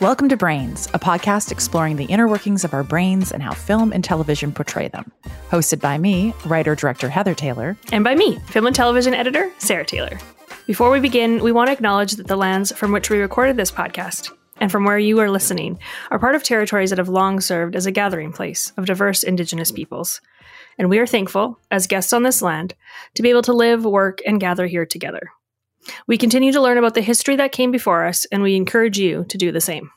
Welcome to Brains, a podcast exploring the inner workings of our brains and how film and television portray them. Hosted by me, writer director Heather Taylor, and by me, film and television editor Sarah Taylor. Before we begin, we want to acknowledge that the lands from which we recorded this podcast and from where you are listening are part of territories that have long served as a gathering place of diverse Indigenous peoples. And we are thankful, as guests on this land, to be able to live, work, and gather here together. We continue to learn about the history that came before us, and we encourage you to do the same.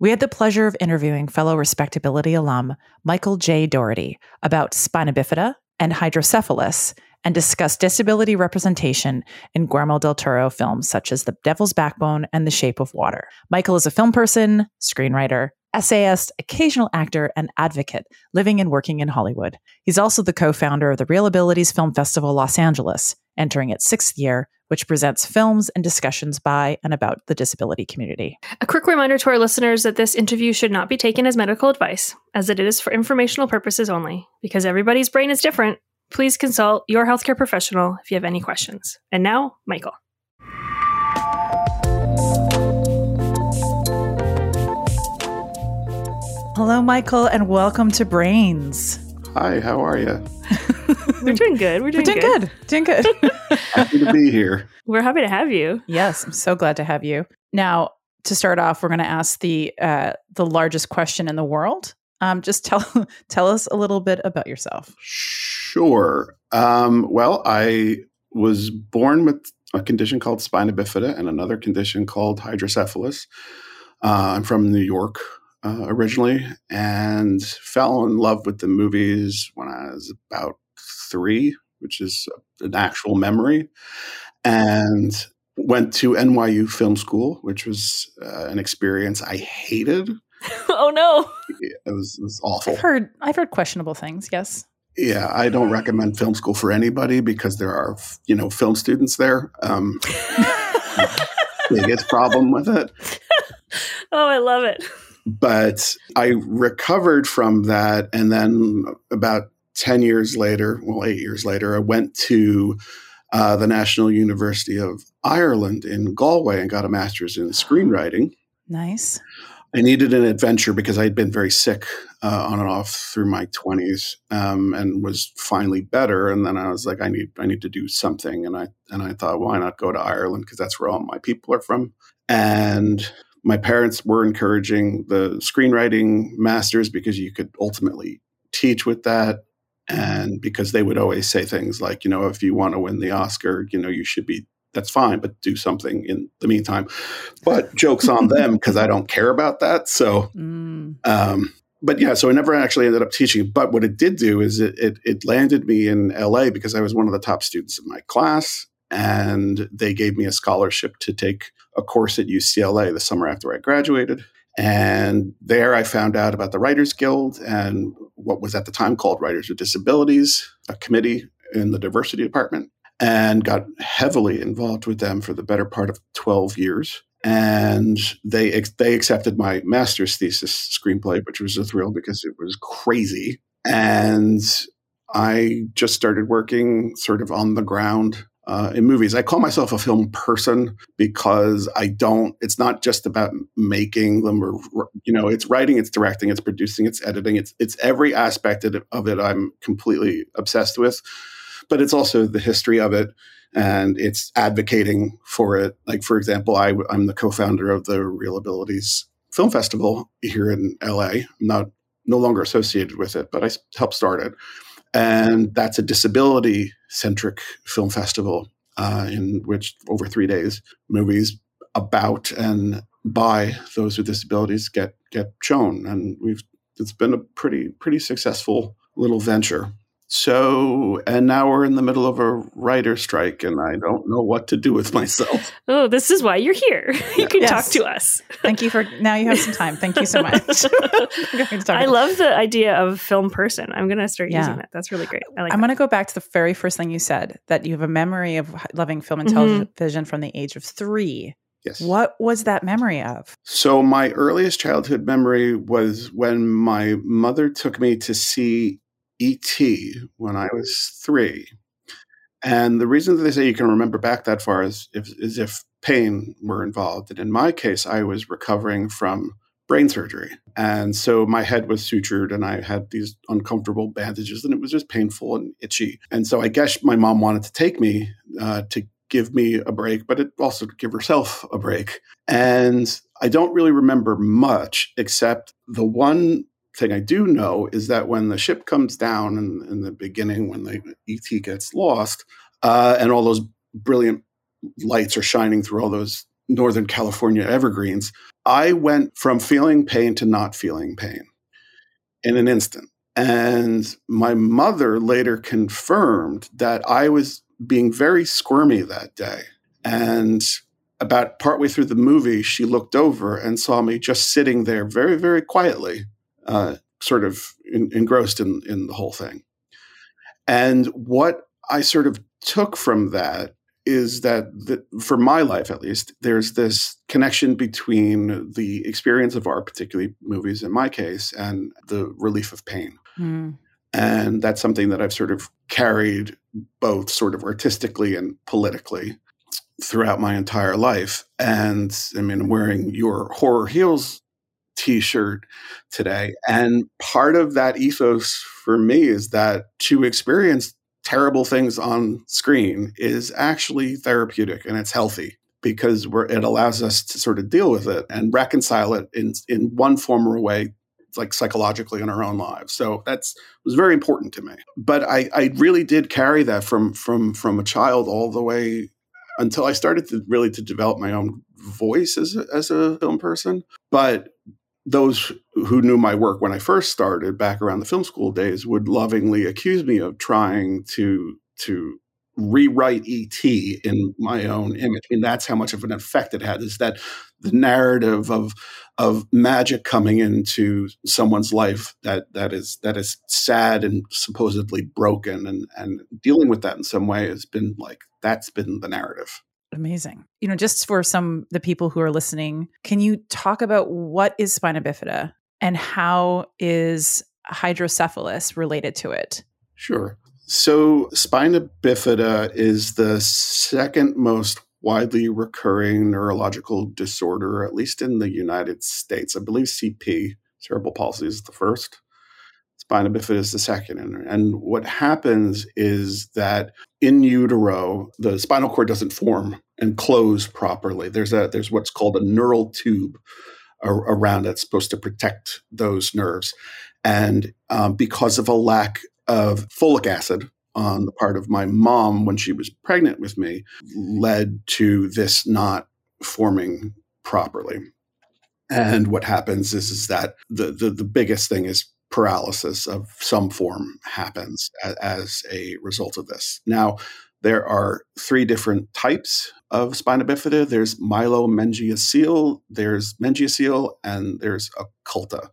We had the pleasure of interviewing fellow respectability alum Michael J. Dougherty about spina bifida and hydrocephalus and discussed disability representation in Guillermo del Toro films such as The Devil's Backbone and The Shape of Water. Michael is a film person, screenwriter, essayist, occasional actor, and advocate living and working in Hollywood. He's also the co founder of the ReelAbilities Film Festival Los Angeles, entering its sixth year, which presents films and discussions by and about the disability community. A quick reminder to our listeners that this interview should not be taken as medical advice, as it is for informational purposes only. Because everybody's brain is different, please consult your healthcare professional if you have any questions. And now, Michael. Hello, Michael, and welcome to Brains. Hi, how are you? We're doing good. We're doing, We're doing good. good. Doing good. happy to be here. We're happy to have you. Yes, I'm so glad to have you. Now, to start off, we're going to ask the uh, the largest question in the world. Um, just tell tell us a little bit about yourself. Sure. Um, well, I was born with a condition called spina bifida and another condition called hydrocephalus. Uh, I'm from New York uh, originally and fell in love with the movies when I was about three, which is an actual memory, and went to NYU Film School, which was uh, an experience I hated. oh no! It was, it was awful. I've heard I've heard questionable things. Yes. Yeah, I don't recommend film school for anybody because there are, you know, film students there. Um, biggest problem with it. Oh, I love it. But I recovered from that, and then about 10 years later, well, eight years later, I went to uh, the National University of Ireland in Galway and got a master's in screenwriting. Nice. I needed an adventure because I had been very sick uh, on and off through my 20s um, and was finally better. And then I was like, I need, I need to do something. And I, and I thought, why not go to Ireland? Because that's where all my people are from. And my parents were encouraging the screenwriting masters because you could ultimately teach with that. And because they would always say things like you know if you want to win the oscar you know you should be that's fine but do something in the meantime. But jokes on them because i don't care about that so mm. um, but yeah so i never actually ended up teaching but what it did do is it, it, it landed me in la because i was one of the top students in my class and they gave me a scholarship to take a course at ucla the summer after i graduated and there I found out about the Writers Guild and what was at the time called Writers with Disabilities, a committee in the diversity department, and got heavily involved with them for the better part of 12 years. And they they accepted my master's thesis screenplay, which was a thrill because it was crazy. And I just started working sort of on the ground uh, in movies. I call myself a film person because I don't, it's not just about making them or, you know, it's writing, it's directing, it's producing, it's editing, it's, it's every aspect of it I'm completely obsessed with. But it's also the history of it and it's advocating for it. Like, for example, I, I'm the co founder of the ReelAbilities Film Festival here in LA. I'm not no longer associated with it, but I helped start it. And that's a disability centric film festival uh, in which over three days movies about and by those with disabilities get get shown. And we've it's been a pretty pretty successful little venture. So, and now we're in the middle of a writer strike, and I don't know what to do with myself. Oh, this is why you're here. You can yes. talk to us. Thank you for now. You have some time. Thank you so much. I love the idea of film person. I'm going to start yeah. using that. That's really great. I like I'm going to go back to the very first thing you said that you have a memory of loving film and mm-hmm. television from the age of three. Yes. What was that memory of? So, my earliest childhood memory was when my mother took me to see E.T. when I was three. And the reason that they say you can remember back that far is if, is if pain were involved. And in my case, I was recovering from brain surgery. And so my head was sutured and I had these uncomfortable bandages and it was just painful and itchy. And so I guess my mom wanted to take me uh, to give me a break, but it also to give herself a break. And I don't really remember much except the one thing I do know is that when the ship comes down in, in the beginning, when the ET gets lost, uh, and all those brilliant lights are shining through all those Northern California evergreens, I went from feeling pain to not feeling pain in an instant. And my mother later confirmed that I was being very squirmy that day. And about partway through the movie, she looked over and saw me just sitting there very, very quietly, uh, sort of in, engrossed in, in the whole thing. And what I sort of took from that is that the, for my life at least, there's this connection between the experience of art, particularly movies in my case, and the relief of pain. Mm. And that's something that I've sort of carried both sort of artistically and politically throughout my entire life. And I mean, wearing your horror heals t shirt today. And part of that ethos for me is that to experience terrible things on screen is actually therapeutic and it's healthy because it allows us to sort of deal with it and reconcile it in in one form or way like psychologically in our own lives. So that's was very important to me. But i i really did carry that from from from a child all the way until i started to really to develop my own voice as a, as a film person. But those who knew my work when I first started back around the film school days would lovingly accuse me of trying to to rewrite ET in my own image. And that's how much of an effect it had is that the narrative of of magic coming into someone's life that that is that is sad and supposedly broken and and dealing with that in some way has been like that's been the narrative. Amazing. You know, just for some the people who are listening, can you talk about what is spina bifida and how is hydrocephalus related to it? Sure. So, spina bifida is the second most widely recurring neurological disorder, at least in the United States. I believe CP, cerebral palsy, is the first spina bifida is the second. And, what happens is that in utero, the spinal cord doesn't form and close properly. There's a there's what's called a neural tube around it, supposed to protect those nerves. And um, because of a lack of folic acid on the part of my mom when she was pregnant with me, led to this not forming properly. And what happens is, is that the, the, the biggest thing is paralysis of some form happens as, a result of this. Now, there are three different types of spina bifida. There's myelomeningocele, there's meningocele, and there's occulta.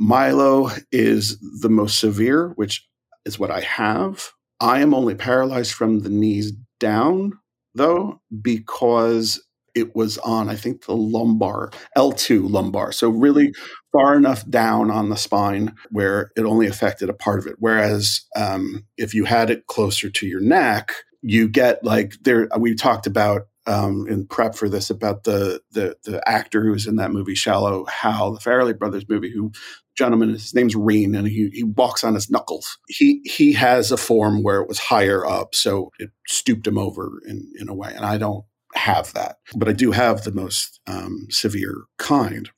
Myelo is the most severe, which is what I have. I am only paralyzed from the knees down, though, because it was on, I think, the lumbar, L2 lumbar. So, really far enough down on the spine where it only affected a part of it. Whereas um, if you had it closer to your neck, you get like there, we talked about um, in prep for this about the, the the actor who's in that movie Shallow Hal, the Farrelly Brothers movie, who gentleman his name's Reen, and he he walks on his knuckles. He he has a form where it was higher up, so it stooped him over in in a way, and I don't have that, but I do have the most um, severe kind.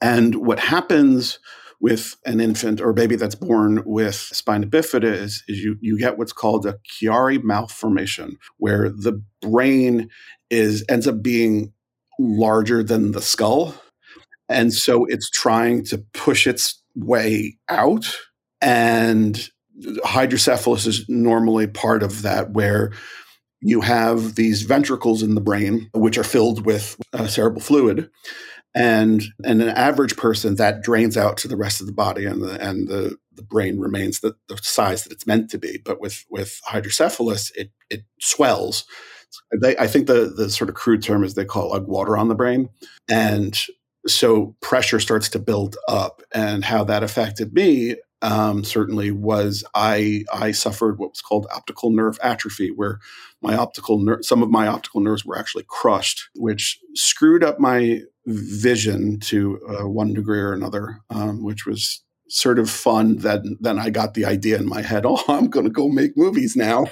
And what happens with an infant or baby that's born with spina bifida is, is you, you get what's called a Chiari malformation, where the brain is ends up being larger than the skull. And so it's trying to push its way out. And hydrocephalus is normally part of that, where you have these ventricles in the brain, which are filled with uh, cerebral fluid. And, and an average person that drains out to the rest of the body and the, and the, the brain remains the, the size that it's meant to be. But with, with hydrocephalus, it, it swells. They, I think the, the sort of crude term is they call it water on the brain. And so pressure starts to build up. And how that affected me um, certainly was I I suffered what was called optical nerve atrophy, where my optical ner- some of my optical nerves were actually crushed, which screwed up my vision to uh, one degree or another, um, which was sort of fun that then I got the idea in my head, oh, I'm going to go make movies now.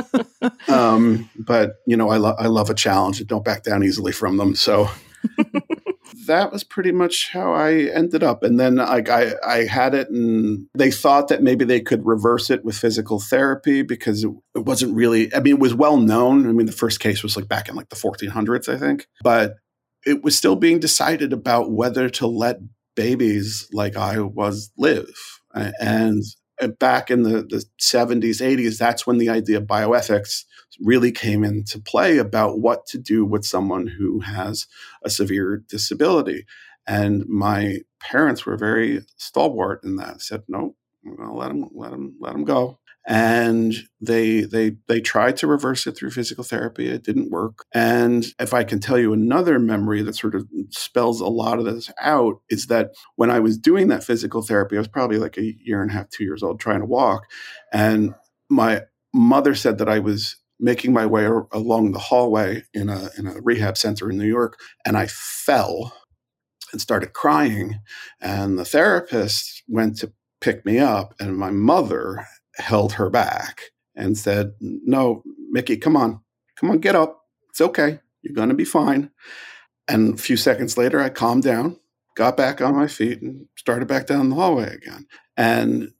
um, but you know, I, lo- I love a challenge and don't back down easily from them. So that was pretty much how I ended up. And then I, I, I had it and they thought that maybe they could reverse it with physical therapy because it, it wasn't really, I mean, it was well known. I mean, the first case was like back in like the 1400s, I think, but it was still being decided about whether to let babies like I was live. And uh, back in the, the 70s, 80s, that's when the idea of bioethics really came into play about what to do with someone who has a severe disability. And my parents were very stalwart in that, said, no, let him, let him, let him go. And they they they tried to reverse it through physical therapy. It didn't work. And if i can tell you another memory that sort of spells a lot of this out is that when i was doing that physical therapy i was probably like a year and a half two years old trying to walk. And my mother said that i was making my way along the hallway in a in a rehab center in new york and i fell and started crying and the therapist went to pick me up and my mother held her back and said, No, Mickey, come on, come on, get up. It's okay. You're going to be fine. And a few seconds later, I calmed down, got back on my feet, and started back down the hallway again. And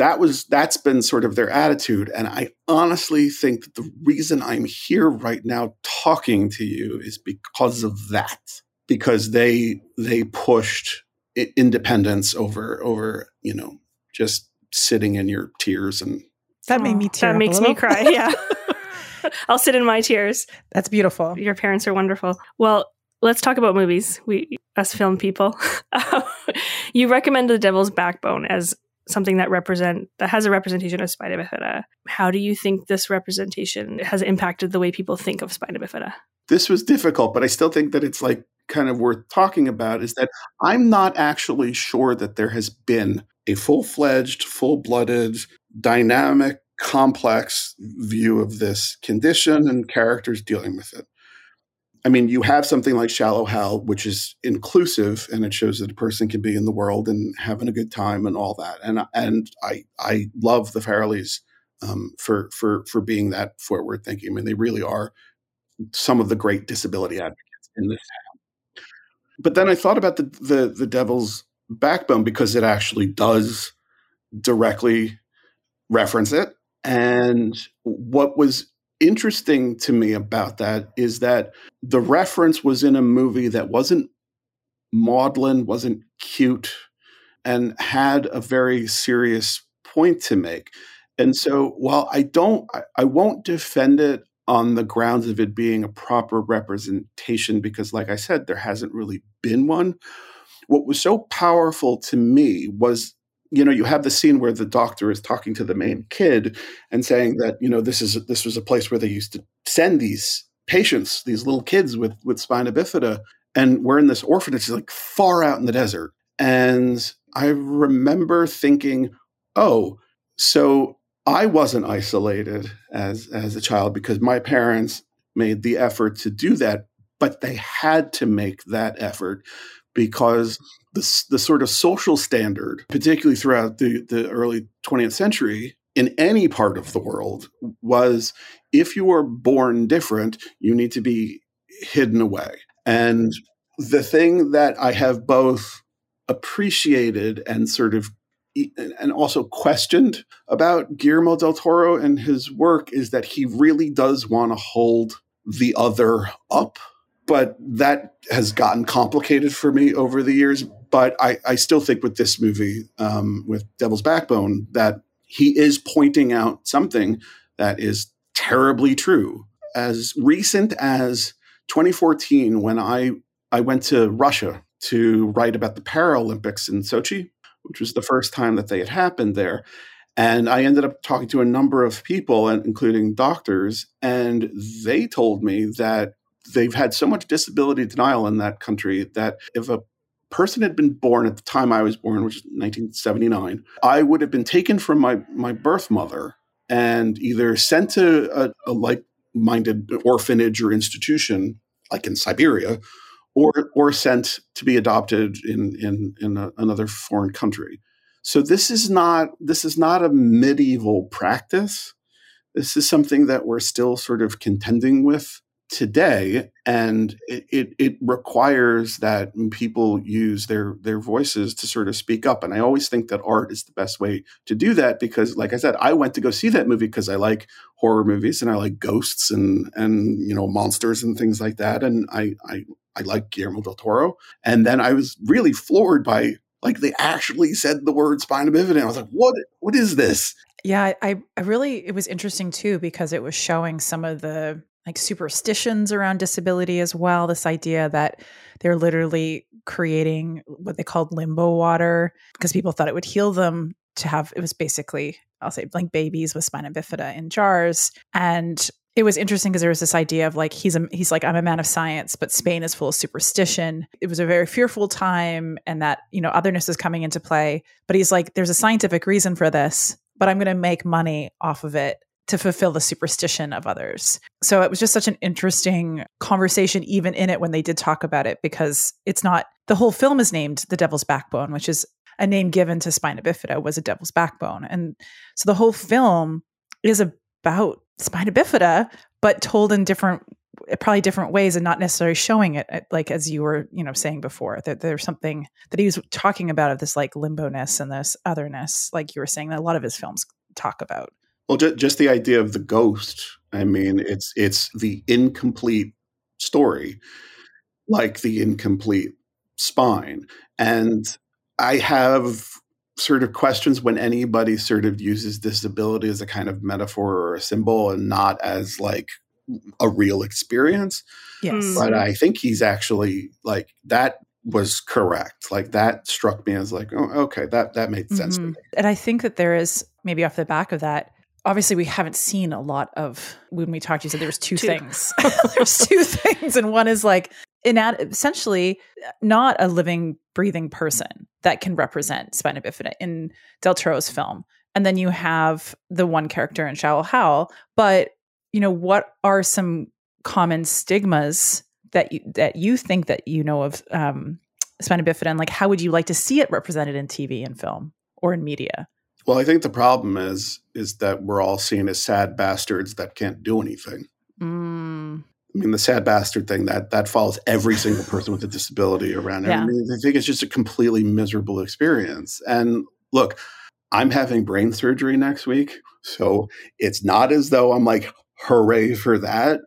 that was that's been sort of their attitude. And I honestly think that the reason I'm here right now talking to you is because of that. Because they they pushed independence over over you know just sitting in your tears and that made me tear that makes me cry yeah i'll sit in my tears that's beautiful your parents are wonderful well let's talk about movies we us film people you recommend the devil's backbone as something that represent that has a representation of spina bifida how do you think this representation has impacted the way people think of spina bifida this was difficult but i still think that it's like kind of worth talking about is that i'm not actually sure that there has been a full fledged, full blooded, dynamic, complex view of this condition and characters dealing with it. I mean, you have something like Shallow Hal, which is inclusive and it shows that a person can be in the world and having a good time and all that. And and I I love the Farrellys um, for for for being that forward thinking. I mean, they really are some of the great disability advocates in this town. But then I thought about the the, the Devil's backbone because it actually does directly reference it. And what was interesting to me about that is that the reference was in a movie that wasn't maudlin, wasn't cute, and had a very serious point to make. And so while I don't, I, I won't defend it on the grounds of it being a proper representation, because like I said, there hasn't really been one what was so powerful to me was you know you have the scene where the doctor is talking to the main kid and saying that you know this is this was a place where they used to send these patients these little kids with with spina bifida and we're in this orphanage like far out in the desert. And i remember thinking oh so i wasn't isolated as as a child because my parents made the effort to do that but they had to make that effort because the, the sort of social standard, particularly throughout the, the early 20th century, in any part of the world, was if you were born different, you need to be hidden away. And the thing that I have both appreciated and sort of and also questioned about Guillermo del Toro and his work is that he really does want to hold the other up but that has gotten complicated for me over the years. But I, I still think with this movie, um, with Devil's Backbone, that he is pointing out something that is terribly true. As recent as 2014, when I I went to Russia to write about the Paralympics in Sochi, which was the first time that they had happened there. And I ended up talking to a number of people, including doctors, and they told me that they've had so much disability denial in that country that if a person had been born at the time I was born, which is 1979, I would have been taken from my, my birth mother and either sent to a, a like minded orphanage or institution, like in Siberia, or, or sent to be adopted in, in, in a, another foreign country. So this is not this is not a medieval practice. This is something that we're still sort of contending with today and it, it, it, requires that people use their their voices to sort of speak up and i always think that art is the best way to do that because like i said i went to go see that movie because i like horror movies and i like ghosts and and you know monsters and things like that and i i i like guillermo del toro and then i was really floored by like they actually said the word spina bifida i was like what what is this? Yeah i i really it was interesting too because it was showing some of the like superstitions around disability as well. This idea that they're literally creating what they called limbo water because people thought it would heal them to have it was basically I'll say like babies with spina bifida in jars and it was interesting because there was this idea of like he's a he's like I'm a man of science, but Spain is full of superstition. It was a very fearful time, and that you know otherness is coming into play. But he's like, there's a scientific reason for this, but I'm going to make money off of it to fulfill the superstition of others. So it was just such an interesting conversation, even in it when they did talk about it, because it's not the whole film is named The Devil's Backbone, which is a name given to spina bifida, was a devil's backbone. And so the whole film is about spina bifida, but told in different probably different ways and not necessarily showing it like as you were you know saying before that there's something that he was talking about of this like limbo-ness and this otherness like you were saying that a lot of his films talk about well, just, just the idea of the ghost. I mean, it's it's the incomplete story, like the incomplete spine. And I have sort of questions when anybody sort of uses disability as a kind of metaphor or a symbol and not as like a real experience. Yes. But I think he's actually like that was correct. Like that struck me as like, oh, okay, that that made sense mm-hmm. And I think that there is maybe off the back of that obviously we haven't seen a lot of when we talked you said there's two, two. things. There's two things and one is like inad- essentially not a living breathing person that can represent spina bifida in del toro's film. And then you have the one character in Shallow Hal but you know what are some common stigmas that you that you think that you know of um spina bifida and like how would you like to see it represented in tv and film or in media well, I think the problem is is that we're all seen as sad bastards that can't do anything. Mm. I mean, the sad bastard thing that that follows every single person with a disability around. Yeah. I mean, I think it's just a completely miserable experience. And look, I'm having brain surgery next week, so it's not as though I'm like hooray for that,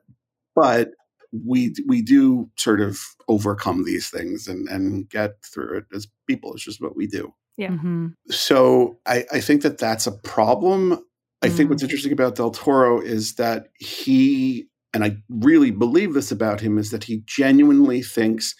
but we we do sort of overcome these things and and get through it as people. It's just what we do. Yeah. Mm-hmm. So I, I think that that's a problem. I mm think what's mm. interesting about Del Toro is that he, and I really believe this about him, is that he genuinely thinks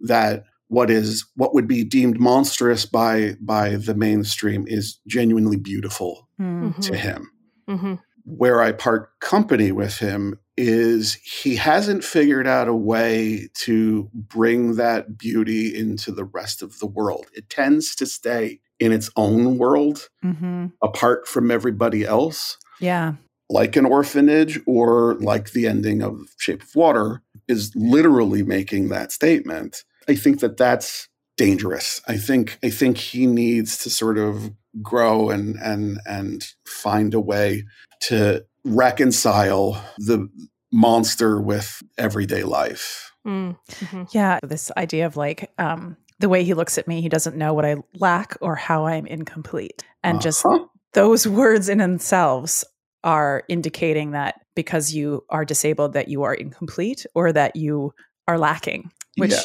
that what is what would be deemed monstrous by by the mainstream is genuinely beautiful mm-hmm. to him. Mm-hmm. Where I part company with him is he hasn't figured out a way to bring that beauty into the rest of the world. It tends to stay in its own world, mm-hmm. apart from everybody else. Yeah. Like an orphanage or like the ending of Shape of Water is literally making that statement. I think that that's dangerous. I think I think he needs to sort of grow and and and find a way to reconcile the monster with everyday life. Mm, mm-hmm. Yeah, this idea of like um, the way he looks at me, he doesn't know what I lack or how I'm incomplete. And uh-huh. just those words in themselves are indicating that because you are disabled that you are incomplete or that you are lacking, which yeah.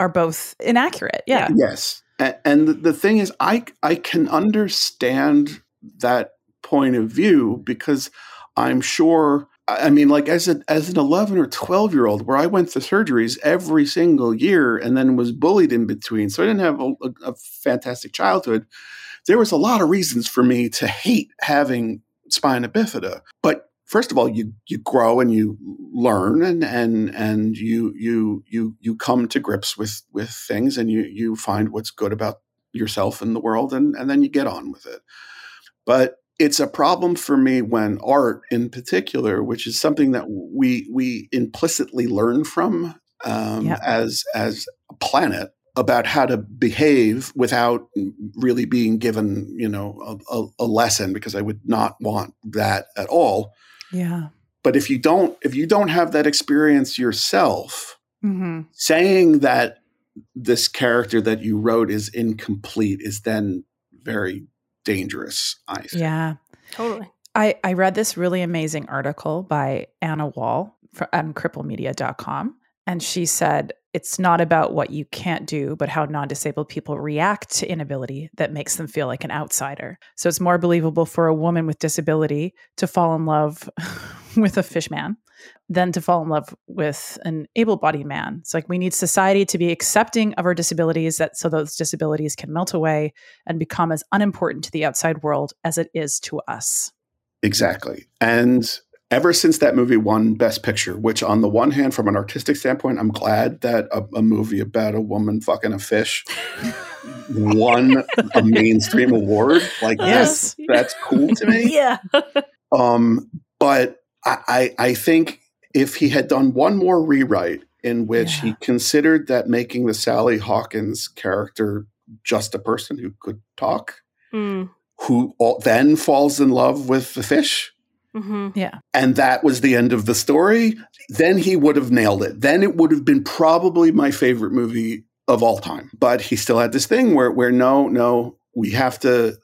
are both inaccurate. Yeah. Yes. And the thing is I I can understand that point of view because I'm sure. I mean, like as a as an 11 or 12 year old, where I went to surgeries every single year and then was bullied in between, so I didn't have a, a, a fantastic childhood. There was a lot of reasons for me to hate having spina bifida, but first of all you you grow and you learn and and and you you you you come to grips with with things and you you find what's good about yourself and the world and and then you get on with it but it's a problem for me when art in particular which is something that we we implicitly learn from um, yeah. as as a planet about how to behave without really being given you know a, a, a lesson because i would not want that at all yeah. But if you don't, if you don't have that experience yourself, mm-hmm. saying that this character that you wrote is incomplete is then very dangerous. I think. Yeah. Totally. I, I read this really amazing article by Anna Wall on cripplemedia.com. And she said, it's not about what you can't do, but how non disabled people react to inability that makes them feel like an outsider. So it's more believable for a woman with disability to fall in love with a fish man than to fall in love with an able bodied man. It's like we need society to be accepting of our disabilities that so those disabilities can melt away and become as unimportant to the outside world as it is to us. Exactly. And ever since that movie won Best Picture, which on the one hand, from an artistic standpoint, I'm glad that a, a movie about a woman fucking a fish won a mainstream award. Like, yes, that's, that's cool to me. Yeah. um, but I, I, I think if he had done one more rewrite in which yeah. he considered that making the Sally Hawkins character just a person who could talk, mm. who all, then falls in love with the fish Mm-hmm. Yeah. And that was the end of the story. Then he would have nailed it. Then it would have been probably my favorite movie of all time. But he still had this thing where, where no, no, we have to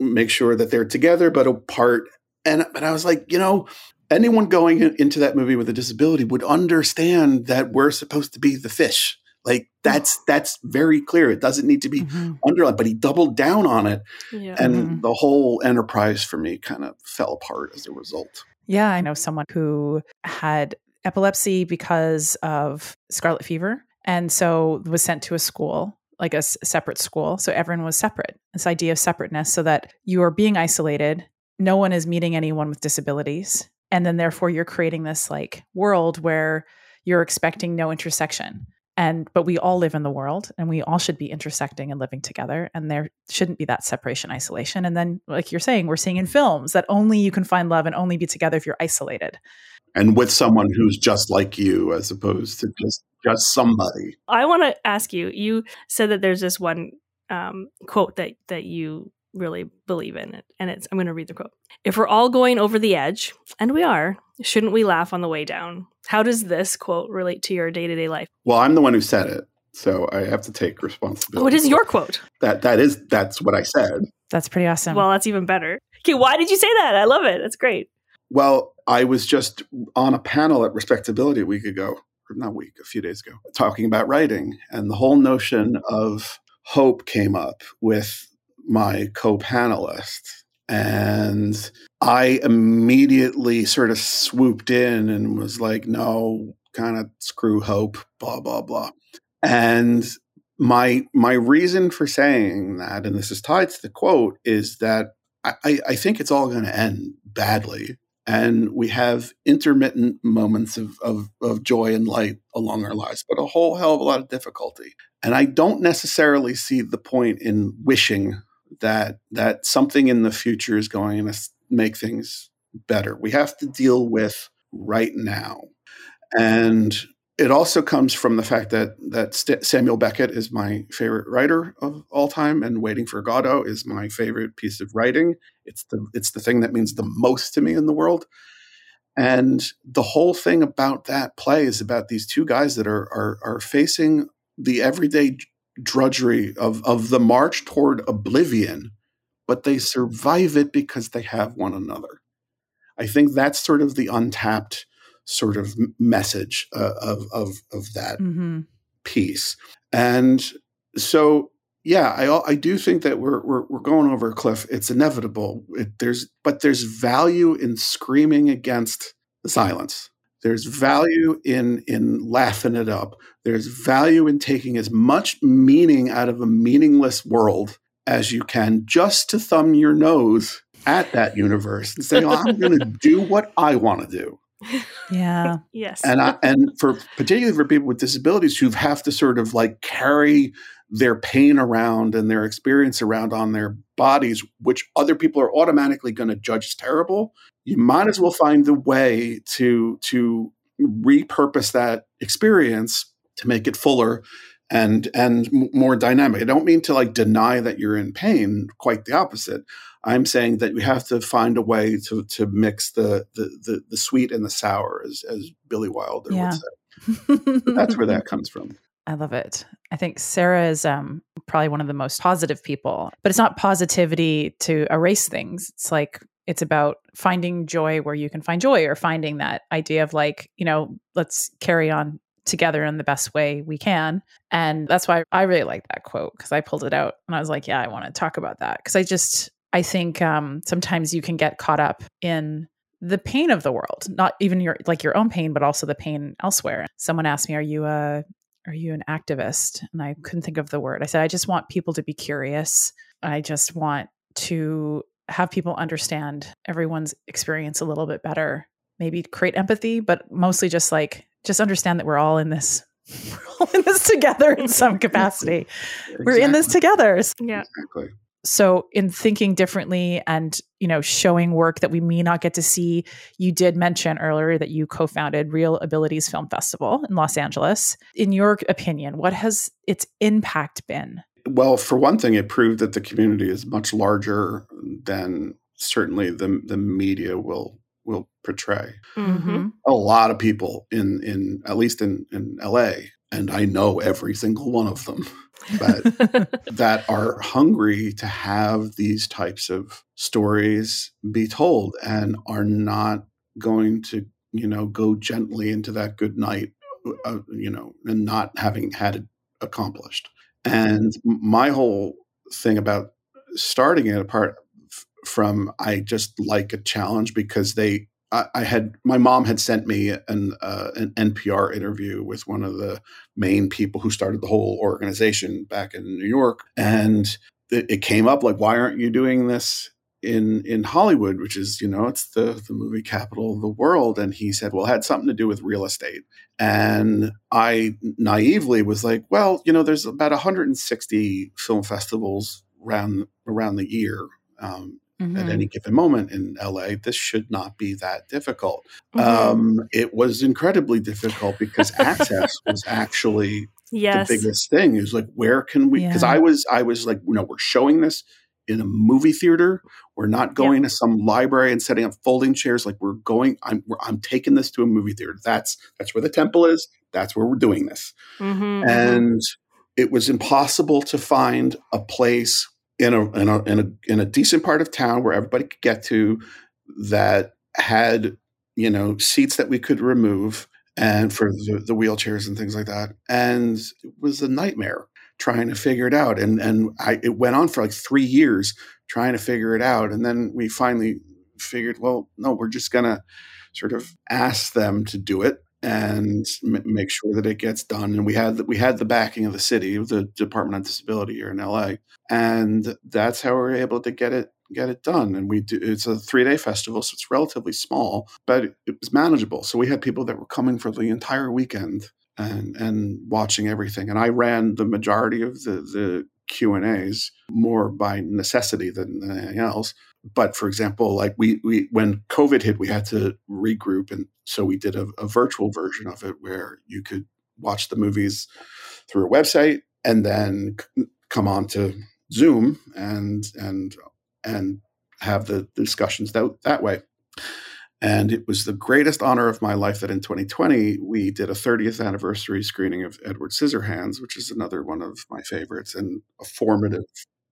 make sure that they're together but apart. And, and I was like, you know, anyone going into that movie with a disability would understand that we're supposed to be the fish. Like that's that's very clear. It doesn't need to be mm-hmm. underlined, but he doubled down on it, yeah. and mm-hmm. the whole enterprise for me kind of fell apart as a result. Yeah, I know someone who had epilepsy because of scarlet fever, and so was sent to a school like a s- separate school. So everyone was separate. This idea of separateness, so that you are being isolated. No one is meeting anyone with disabilities, and then therefore you're creating this like world where you're expecting no intersection. And but we all live in the world and we all should be intersecting and living together and there shouldn't be that separation isolation. And then like you're saying we're seeing in films that only you can find love and only be together if you're isolated. And with someone who's just like you as opposed to just just somebody. I want to ask you you said that there's this one um, quote that that you really believe in it. And it's I'm going to read the quote. If we're all going over the edge, and we are, shouldn't we laugh on the way down? How does this quote relate to your day-to-day life? Well, I'm the one who said it, so I have to take responsibility. What is your quote? That that is that's what I said. That's pretty awesome. Well, that's even better. Okay, why did you say that? I love it. That's great. Well, I was just on a panel at Respectability a week ago, or not a week, a few days ago, talking about writing, and the whole notion of hope came up with my co panelist. And I immediately sort of swooped in and was like, no, kind of screw hope, blah, blah, blah. And my my reason for saying that, and this is tied to the quote, is that I, I think it's all going to end badly. And we have intermittent moments of, of, of joy and light along our lives, but a whole hell of a lot of difficulty. And I don't necessarily see the point in wishing that that something in the future is going to make things better. We have to deal with right now. And it also comes from the fact that that St- Samuel Beckett is my favorite writer of all time, and Waiting for Godot is my favorite piece of writing. It's the it's the thing that means the most to me in the world. And the whole thing about that play is about these two guys that are are, are facing the everyday drudgery of, of the march toward oblivion, but they survive it because they have one another. I think that's sort of the untapped sort of message uh, of, of, of that mm-hmm. piece. And so, yeah, I, I do think that we're, we're, we're going over a cliff. It's inevitable. It, there's, but there's value in screaming against the silence. There's value in in laughing it up. There's value in taking as much meaning out of a meaningless world as you can just to thumb your nose at that universe and say, oh, I'm going to do what I want to do. Yeah. yes. And I, and for particularly for people with disabilities who have to sort of like carry their pain around and their experience around on their bodies, which other people are automatically going to judge as terrible, you might as well find the way to to repurpose that experience to make it fuller and and more dynamic. I don't mean to like deny that you're in pain, quite the opposite. I'm saying that we have to find a way to to mix the the the, the sweet and the sour, as as Billy Wilder yeah. would say. That's where that comes from. I love it. I think Sarah is um, probably one of the most positive people, but it's not positivity to erase things. It's like it's about finding joy where you can find joy or finding that idea of like, you know, let's carry on together in the best way we can. And that's why I really like that quote because I pulled it out and I was like, yeah, I want to talk about that. Because I just, I think um, sometimes you can get caught up in the pain of the world, not even your like your own pain, but also the pain elsewhere. Someone asked me, "Are you a are you an activist?" And I couldn't think of the word. I said, "I just want people to be curious. I just want to have people understand everyone's experience a little bit better. Maybe create empathy, but mostly just like just understand that we're all in this we're all in this together in some capacity. exactly. We're in this together. Yeah. Exactly. So in thinking differently and, you know, showing work that we may not get to see, you did mention earlier that you co-founded ReelAbilities Film Festival in Los Angeles. In your opinion, what has its impact been? Well, for one thing, it proved that the community is much larger than certainly the the media will will portray. Mm-hmm. A lot of people in in at least in in LA, and I know every single one of them. But that are hungry to have these types of stories be told and are not going to you know go gently into that good night uh, you know and not having had it accomplished. And my whole thing about starting it apart from I just like a challenge because they I, had my mom had sent me an uh, an NPR interview with one of the main people who started the whole organization back in New York, and it, it came up like, why aren't you doing this in in Hollywood, which is you know it's the the movie capital of the world. And he said, well, it had something to do with real estate. And I naively was like, well, you know, there's about 160 film festivals around around the year. Um, mm-hmm. At any given moment in LA, this should not be that difficult. Mm-hmm. Um, it was incredibly difficult because access was actually yes. the biggest thing. Is like, where can we? Because yeah. I was, I was like, you know, we're showing this in a movie theater. We're not going yeah. to some library and setting up folding chairs. Like we're going, I'm, I'm taking this to a movie theater. That's that's where the temple is. That's where we're doing this. Mm-hmm, mm-hmm. and it was impossible to find a place in a, in a in a in a decent part of town where everybody could get to that had you know seats that we could remove and for the, the wheelchairs and things like that. And it was a nightmare trying to figure it out. And and I it went on for like three years trying to figure it out. And then we finally figured, well, no, we're just gonna sort of ask them to do it and m- make sure that it gets done. And we had the, we had the backing of the city, the Department of Disability here in LA, and that's how we were able to get it get it done. And we do it's a three day festival, so it's relatively small, but it was manageable. So we had people that were coming for the entire weekend and and watching everything. And I ran the majority of the the Q and A's more by necessity than anything else. But for example, like we we when COVID hit, we had to regroup, and so we did a, a virtual version of it where you could watch the movies through a website and then c- come on to Zoom and and and have the discussions that that way. And it was the greatest honor of my life that in 2020 we did a 30th anniversary screening of Edward Scissorhands, which is another one of my favorites and a formative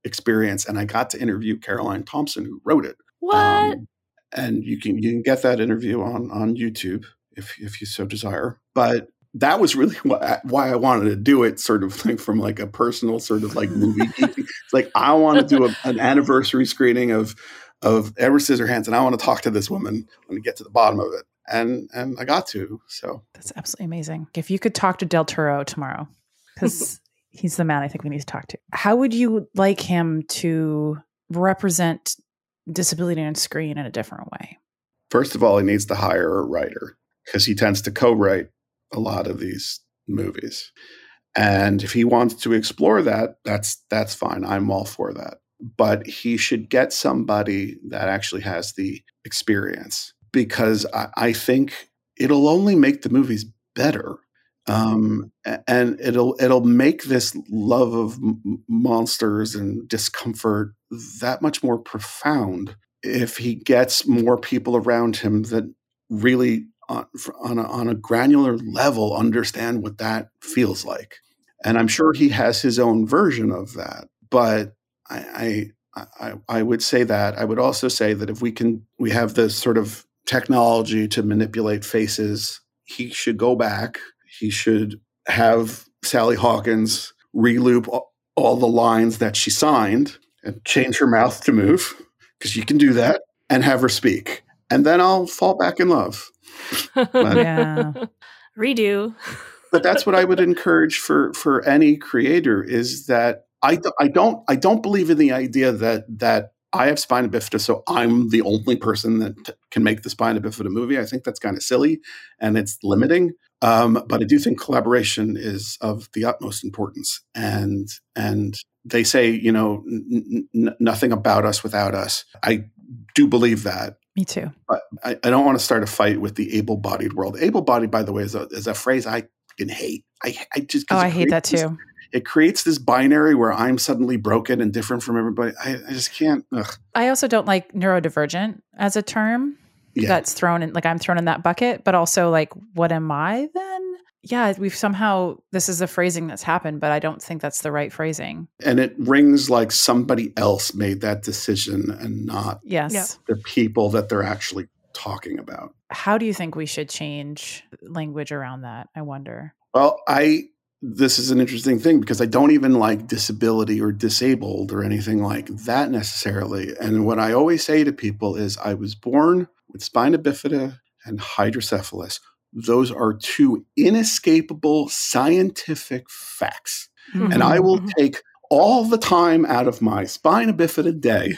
experience. And I got to interview Caroline Thompson, who wrote it. What? Um, and you can you can get that interview on on YouTube if if you so desire. But that was really why, why I wanted to do it, sort of like from like a personal sort of like movie. it's like I want to do a, an anniversary screening of of Edward Scissorhands, and I want to talk to this woman. Want get to the bottom of it, and and I got to. So that's absolutely amazing. If you could talk to Del Toro tomorrow, because he's the man I think we need to talk to. How would you like him to represent disability on screen in a different way? First of all, he needs to hire a writer because he tends to co-write a lot of these movies. And if he wants to explore that, that's that's fine. I'm all for that. But he should get somebody that actually has the experience because I, I think it'll only make the movies better. Um, and it'll it'll make this love of m- monsters and discomfort that much more profound if he gets more people around him that really on, on, a, on a granular level understand what that feels like and i'm sure he has his own version of that but I, I I, I would say that. I would also say that if we can, we have this sort of technology to manipulate faces. He should go back. He should have Sally Hawkins reloop all the lines that she signed and change her mouth to move because you can do that and have her speak. And then I'll fall back in love. But, yeah. Redo. but that's what I would encourage for for any creator is that I, I don't I don't believe in the idea that that I have spina bifida, so I'm the only person that t- can make the spina bifida movie. I think that's kind of silly and it's limiting. Um, but I do think collaboration is of the utmost importance. And and they say, you know, n- n- nothing about us without us. I do believe that. Me too. But I, I don't want to start a fight with the able-bodied world. Able-bodied, by the way, is a, is a phrase I can hate. I, I just oh, I hate that too. This, it creates this binary where I'm suddenly broken and different from everybody. I, I just can't. Ugh. I also don't like neurodivergent as a term yeah. that's thrown in, like I'm thrown in that bucket, but also like, what am I then? Yeah, we've somehow, this is a phrasing that's happened, but I don't think that's the right phrasing. And it rings like somebody else made that decision and not yes. the people that they're actually talking about. How do you think we should change language around that? I wonder. Well, I this is an interesting thing because I don't even like disability or disabled or anything like that necessarily. And what I always say to people is I was born with spina bifida and hydrocephalus. Those are two inescapable scientific facts. Mm-hmm. And I will mm-hmm. take all the time out of my spina bifida day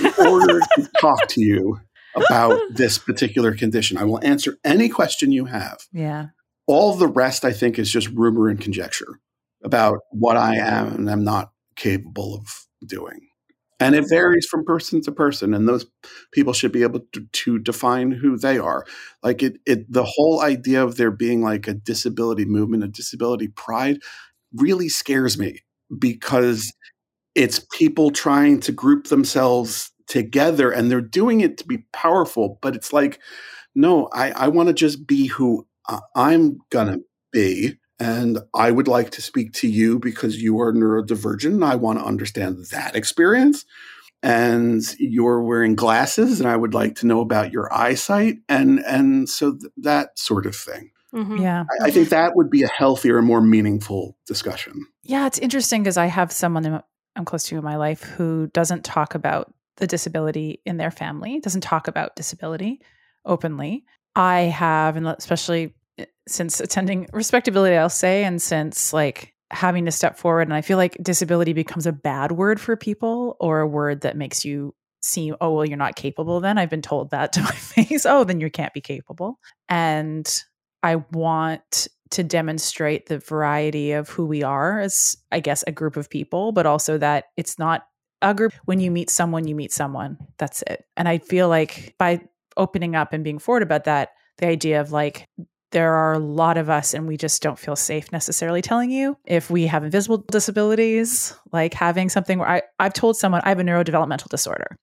in order to talk to you about this particular condition. I will answer any question you have. Yeah. All the rest, I think, is just rumor and conjecture about what I am and am not capable of doing. And it varies from person to person, and those people should be able to, to define who they are. Like it, it, the whole idea of there being like a disability movement, a disability pride, really scares me because it's people trying to group themselves together, and they're doing it to be powerful. But it's like, no, I, I want to just be who I'm to be. And I would like to speak to you because you are neurodivergent. And I want to understand that experience. And you're wearing glasses, and I would like to know about your eyesight, and and so th- that sort of thing. Mm-hmm. Yeah, I, I, think that would be a healthier, and more meaningful discussion. Yeah, it's interesting because I have someone I'm close to in my life who doesn't talk about the disability in their family, doesn't talk about disability openly. I have, and especially since attending Respectability, I'll say, and since like having to step forward. And I feel like disability becomes a bad word for people or a word that makes you seem, oh, well, you're not capable then. I've been told that to my face. oh, then you can't be capable. And I want to demonstrate the variety of who we are as, I guess, a group of people, but also that it's not a group. When you meet someone, you meet someone. That's it. And I feel like by opening up and being forward about that, the idea of like there are a lot of us and we just don't feel safe necessarily telling you if we have invisible disabilities like having something where I, i've told someone i have a neurodevelopmental disorder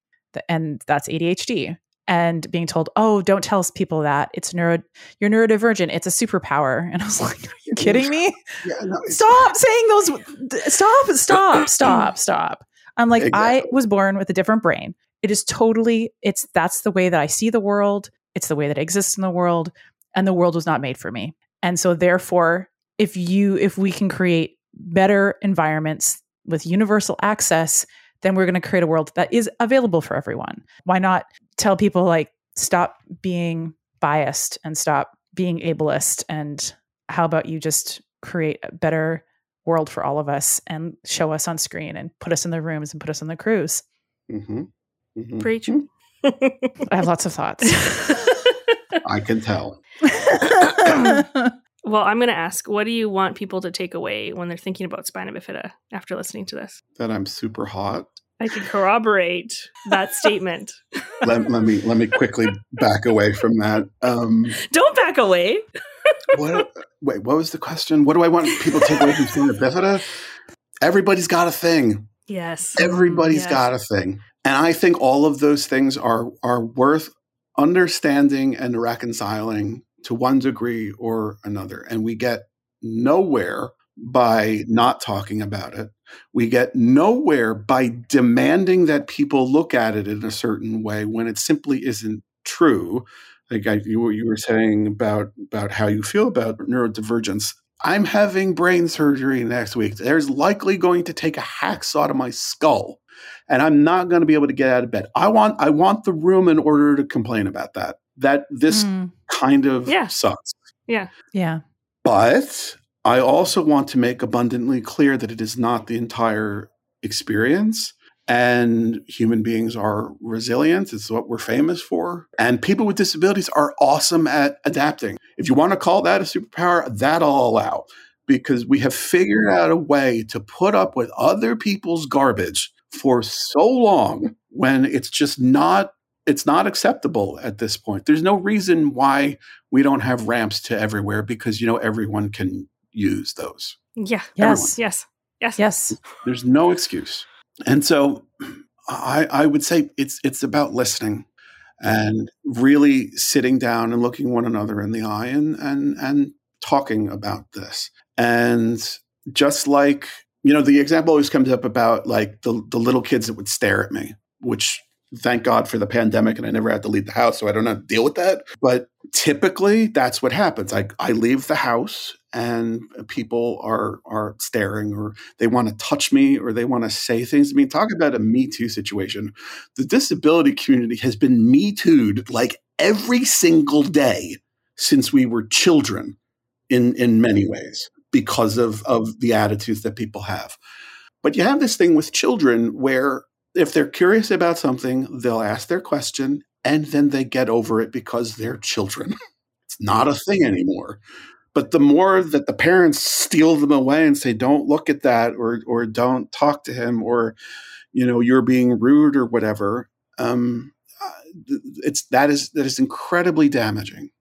and that's adhd and being told oh don't tell people that. It's neuro you're neurodivergent. It's a superpower. And i was like are you kidding me? yeah, no, stop saying those stop stop stop stop. I'm like exactly. i was born with a different brain. It is totally it's that's the way that i see the world. It's the way that it exists in the world and the world was not made for me. And so therefore, if you if we can create better environments with universal access, then we're going to create a world that is available for everyone. Why not tell people like stop being biased and stop being ableist and how about you just create a better world for all of us and show us on screen and put us in the rooms and put us on the crews. Mm-hmm. Mhm. Preach. I have lots of thoughts. I can tell. well, I'm going to ask what do you want people to take away when they're thinking about spina bifida after listening to this? That I'm super hot. I can corroborate that statement. Let, let me let me quickly back away from that. Um, Don't back away. what, wait, what was the question? What do I want people to take away from spina bifida? Everybody's got a thing. Yes. Everybody's Yes. got a thing. And I think all of those things are are worth understanding and reconciling to one degree or another. And we get nowhere by not talking about it. We get nowhere by demanding that people look at it in a certain way when it simply isn't true. Like I, you, were- you were saying about about how you feel about neurodivergence. I'm having brain surgery next week. There's likely going to take a hacksaw to my skull, and I'm not going to be able to get out of bed. I want I want the room in order to complain about that. That this Mm, kind of Yeah. sucks. yeah. Yeah. But I also want to make abundantly clear that it is not the entire experience. And human beings are resilient. It's what we're famous for. And people with disabilities are awesome at adapting. If you want to call that a superpower, that I'll allow because we have figured out a way to put up with other people's garbage for so long when it's just not it's not acceptable at this point. There's no reason why we don't have ramps to everywhere because you know everyone can use those. Yeah. Yes. Yes. Yes. Yes. There's no excuse. And so I, I would say it's it's about listening and really sitting down and looking one another in the eye and and and talking about this. And just like, you know, the example always comes up about like the the little kids that would stare at me, which thank God for the pandemic and I never had to leave the house, so I don't have to deal with that. But typically that's what happens. I, I leave the house and people are are staring or they want to touch me or they want to say things. I mean, talk about a Me Too situation. The disability community has been Me Too'd like every single day since we were children in in many ways because of of the attitudes that people have. But you have this thing with children where if they're curious about something, they'll ask their question and then they get over it because they're children. it's not a thing anymore. But the more that the parents steal them away and say, don't look at that or or don't talk to him or you know, you're being rude or whatever, um, uh, it's that is that is incredibly damaging.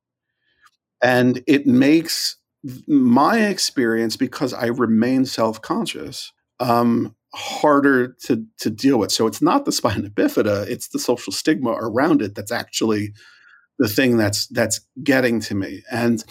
And it makes my experience because I remain self-conscious um, harder to to deal with. So it's not the spina bifida; it's the social stigma around it that's actually the thing that's that's getting to me. And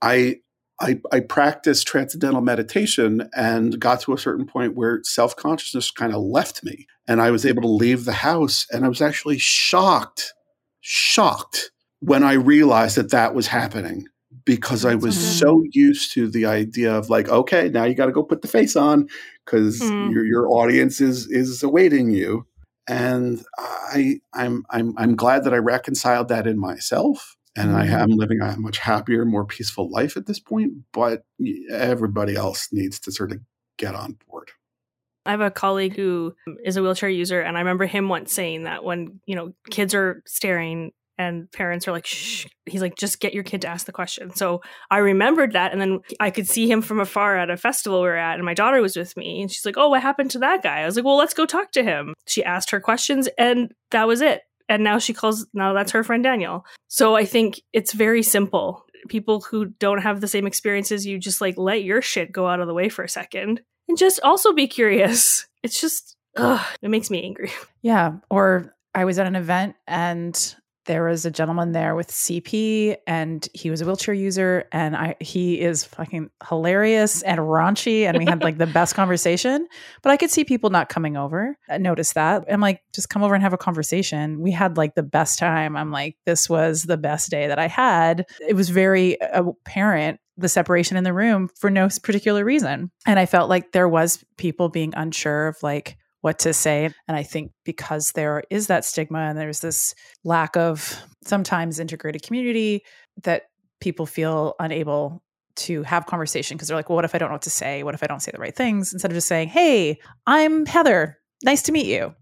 I I, I practiced transcendental meditation and got to a certain point where self consciousness kind of left me, and I was able to leave the house. And I was actually shocked, shocked when I realized that that was happening because I was so used to the idea of like, okay, now you got to go put the face on because Mm. your your audience is is awaiting you. And I I'm I'm I'm glad that I reconciled that in myself. And I Mhm. am living a much happier, more peaceful life at this point. But everybody else needs to sort of get on board. I have a colleague who is a wheelchair user, and I remember him once saying that when you know kids are staring and parents are like, "Shh," he's like, "Just get your kid to ask the question." So I remembered that, and then I could see him from afar at a festival we were at, and my daughter was with me, and she's like, "Oh, what happened to that guy?" I was like, "Well, let's go talk to him." She asked her questions, and that was it. And now she calls. Now that's her friend Daniel. So I think it's very simple. People who don't have the same experiences, you just like let your shit go out of the way for a second and just also be curious. It's just, ugh, it makes me angry. Yeah. Or I was at an event and there was a gentleman there with CP and he was a wheelchair user and I he is fucking hilarious and raunchy and we had like the best conversation. But I could see people not coming over. I noticed that. I'm like, just come over and have a conversation. We had like the best time. I'm like, this was the best day that I had. It was very uh, apparent the separation in the room for no particular reason. And I felt like there was people being unsure of like what to say. And I think because there is that stigma and there's this lack of sometimes integrated community that people feel unable to have conversation because they're like, well, what if I don't know what to say? What if I don't say the right things? Instead of just saying, hey, I'm Heather. Nice to meet you.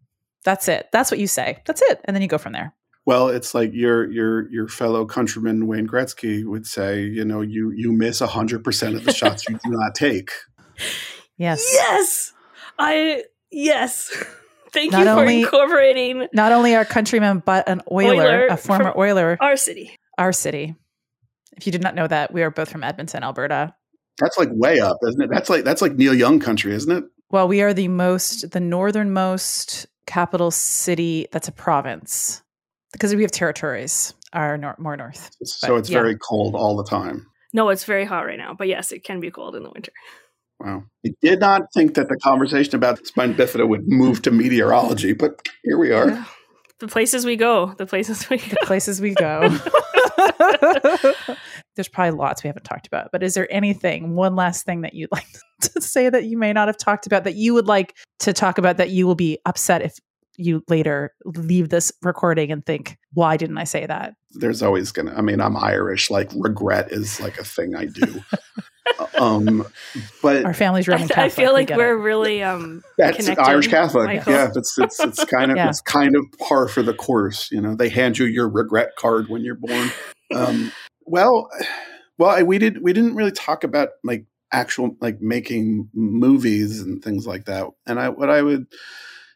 That's it. That's what you say. That's it. And then you go from there. Well, it's like your your your fellow countryman Wayne Gretzky would say, you know, you you miss hundred percent of the shots you do not take. Yes. Yes. I yes. Thank Not you for only- incorporating Not only our countryman, but an Oiler, Oiler a former Oiler, our city. our city. If you did not know that, we are both from Edmonton, Alberta. That's like way up, isn't it? That's like that's like Neil Young country, isn't it? Well, we are the most, the northernmost capital city that's a province because we have territories are nor- more north. So But, it's yeah. very cold all the time. No, it's very hot right now, but yes, it can be cold in the winter. Wow. I did not think that the conversation about spina bifida would move to meteorology, but here we are. Yeah. The places we go, the places we go. The places we go. There's probably lots we haven't talked about, but is there anything, one last thing that you'd like to say that you may not have talked about that you would like to talk about that you will be upset if you later leave this recording and think, why didn't I say that? There's always gonna I mean, I'm Irish, like regret is like a thing I do. um but Our family's I, Roman Catholic. I feel like get we're it. really um That's Irish Catholic. Michael. Yeah, it's it's it's kind of Yeah. it's kind of par for the course. You know, they hand you your regret card when you're born. Um, well, well, I- we did we didn't really talk about like actual like making movies and things like that. And I what I would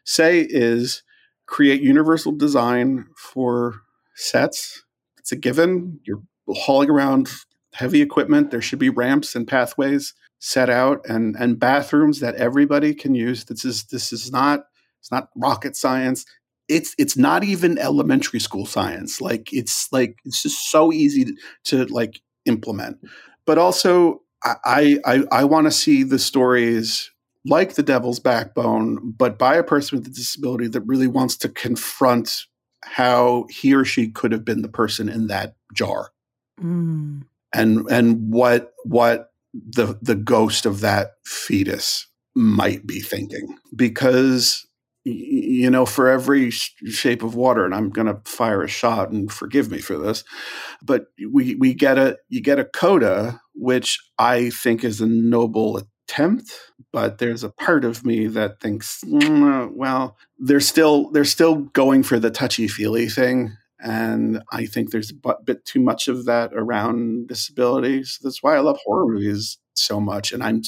say is create universal design for sets. It's a given. You're hauling around heavy equipment. There should be ramps and pathways set out and and bathrooms that everybody can use. This is this is not it's not rocket science. It's it's not even elementary school science. Like it's like it's just so easy to, to like implement. But also I I I want to see the stories like the devil's backbone, but by a person with a disability that really wants to confront how he or she could have been the person in that jar Mm. And and what what the the ghost of that fetus might be thinking. Because you know for every shape of water and i'm going to fire a shot and forgive me for this but we we get a you get a CODA which i think is a noble attempt but there's a part of me that thinks "Mm, well they're still they're still going for the touchy feely thing and I think there's a bit too much of that around disability. So That's why I love horror movies so much, and I'm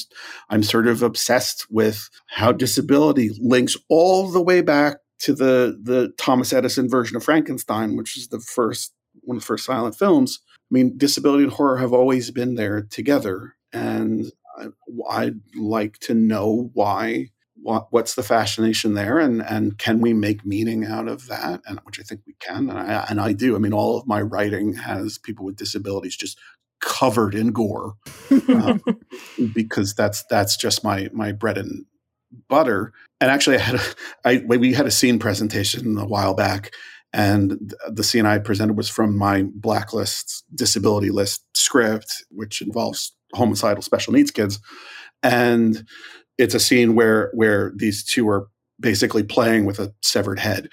I'm sort of obsessed with how disability links all the way back to the the Thomas Edison version of Frankenstein, which is the first one of the first silent films. I mean, disability and horror have always been there together, and I, I'd like to know why what, what's the fascination there? And and can we make meaning out of that? And which i think we can and i and i do. I mean all of my writing has people with disabilities just covered in gore um, because that's that's just my my bread and butter. And actually i had a, I, we had a scene presentation a while back and the scene i presented was from my blacklist disability list script which involves homicidal special needs kids. And it's a scene where where these two are basically playing with a severed head.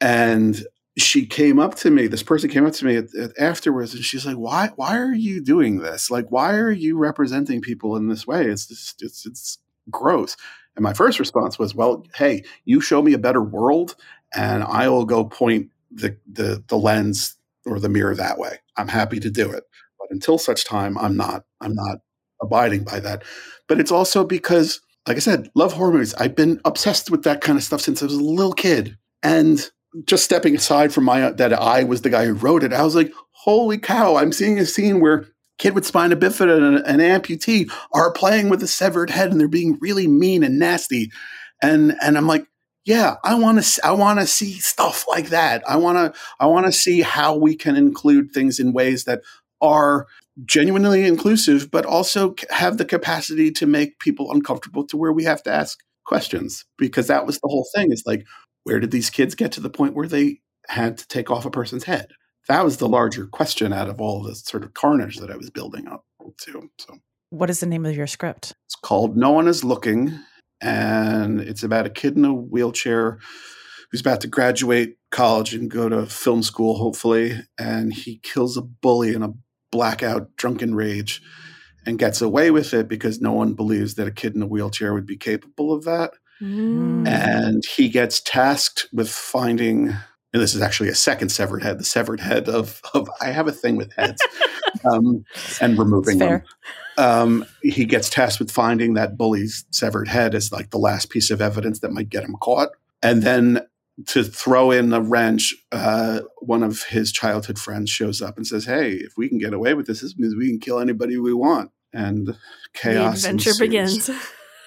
And she came up to me this person came up to me at, at- afterwards and she's like why why are you doing this? Like why are you representing people in this way? It's just it's it's gross. And my first response was well hey you show me a better world and i will go point the the the lens or the mirror that way. I'm happy to do it. But until such time i'm not i'm not abiding by that. But it's also because like I said, love horror movies. I've been obsessed with that kind of stuff since I was a little kid. And just stepping aside from my that I was the guy who wrote it, I was like, holy cow! I'm seeing a scene where kid with spina bifida and an amputee are playing with a severed head, and they're being really mean and nasty. And and I'm like, yeah, I want to I want to see stuff like that. I want to I want to see how we can include things in ways that are genuinely inclusive, but also have the capacity to make people uncomfortable to where we have to ask questions. Because that was the whole thing is like, where did these kids get to the point where they had to take off a person's head? That was the larger question out of all the sort of carnage that I was building up to. So What is the name of your script? it's called No One Is Looking, and it's about a kid in a wheelchair who's about to graduate college and go to film school, hopefully. And he kills a bully in a blackout drunken rage and gets away with it because no one believes that a kid in a wheelchair would be capable of that. Mm. and he gets tasked with finding and this is actually a second severed head the severed head of, of i have a thing with heads um, and removing them um, he gets tasked with finding that bully's severed head as like the last piece of evidence that might get him caught and then to throw in a wrench uh, one of his childhood friends shows up and says hey if we can get away with this this means we can kill anybody we want and chaos the adventure ensues. begins.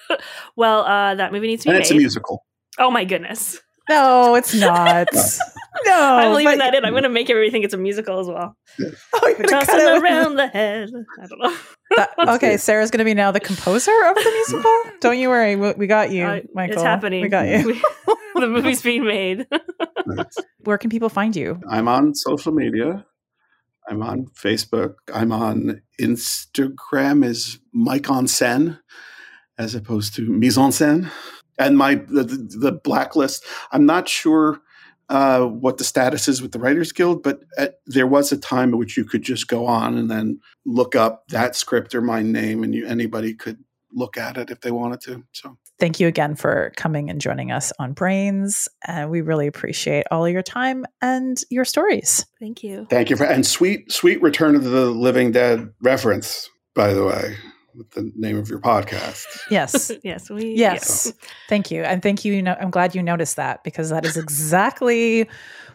well, uh, that movie needs to be and it's a musical Oh my goodness! No, it's not. no, I'm leaving but- that in. I'm going to make everybody think it's a musical as well. Oh, you're tossing cut around the head. I don't know. That- okay, Sarah's going to be now the composer of the musical. Don't you worry, we, we got you, Uh, Michael. It's happening. We got you. the movie's being made. Where can people find you? I'm on social media. I'm on Facebook. I'm on Instagram is Mike on Sen as opposed to Mise en Scène. And my the, the, the blacklist, I'm not sure uh, what the status is with the Writers Guild, but at, there was a time at which you could just go on and then look up that script or my name, and you, anybody could look at it if they wanted to. So Thank you again for coming and joining us on Brains. And we really appreciate all your time and your stories. Thank you. thank you for and sweet sweet Return of the Living Dead reference, by the way, with the name of your podcast. Yes. yes, we. Yes. Thank you. And thank you. you know, I'm glad you noticed that because that is exactly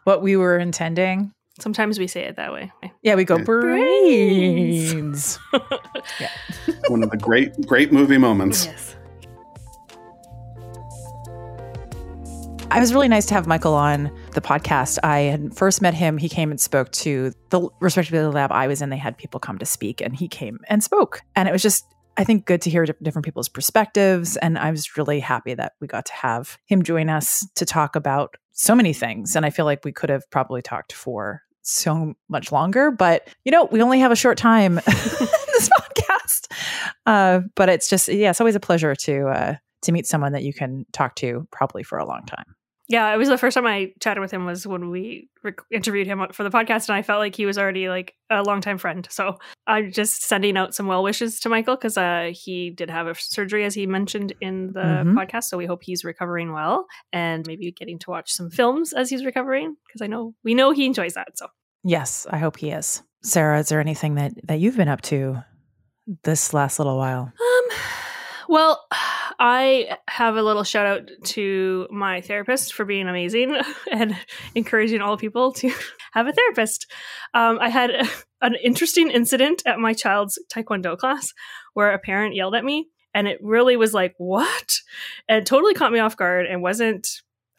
what we were intending. Sometimes we say it that way. Yeah, we go Yeah. brains. Yeah. One of the great great movie moments. yes. It was really nice to have Michael on the podcast. I had first met him. He came and spoke to the Respectability Lab I was in. They had people come to speak, and he came and spoke. And it was just, I think, good to hear different people's perspectives. And I was really happy that we got to have him join us to talk about so many things. And I feel like we could have probably talked for so much longer, but you know, we only have a short time this podcast. Uh, but it's just, yeah, it's always a pleasure to uh, to meet someone that you can talk to probably for a long time. Yeah, it was the first time I chatted with him was when we rec- interviewed him for the podcast, and I felt like he was already like a longtime friend. So I'm just sending out some well wishes to Michael because uh, he did have a surgery, as he mentioned in the Mhm. podcast. So we hope he's recovering well, and maybe getting to watch some films as he's recovering because I know we know he enjoys that. So Yes, I hope he is. Sarah, is there anything that that you've been up to this last little while? Um, well, I have a little shout out to my therapist for being amazing and encouraging all people to have a therapist. Um, I had an interesting incident at my child's taekwondo class where a parent yelled at me, and it really was like, what? And totally caught me off guard and wasn't.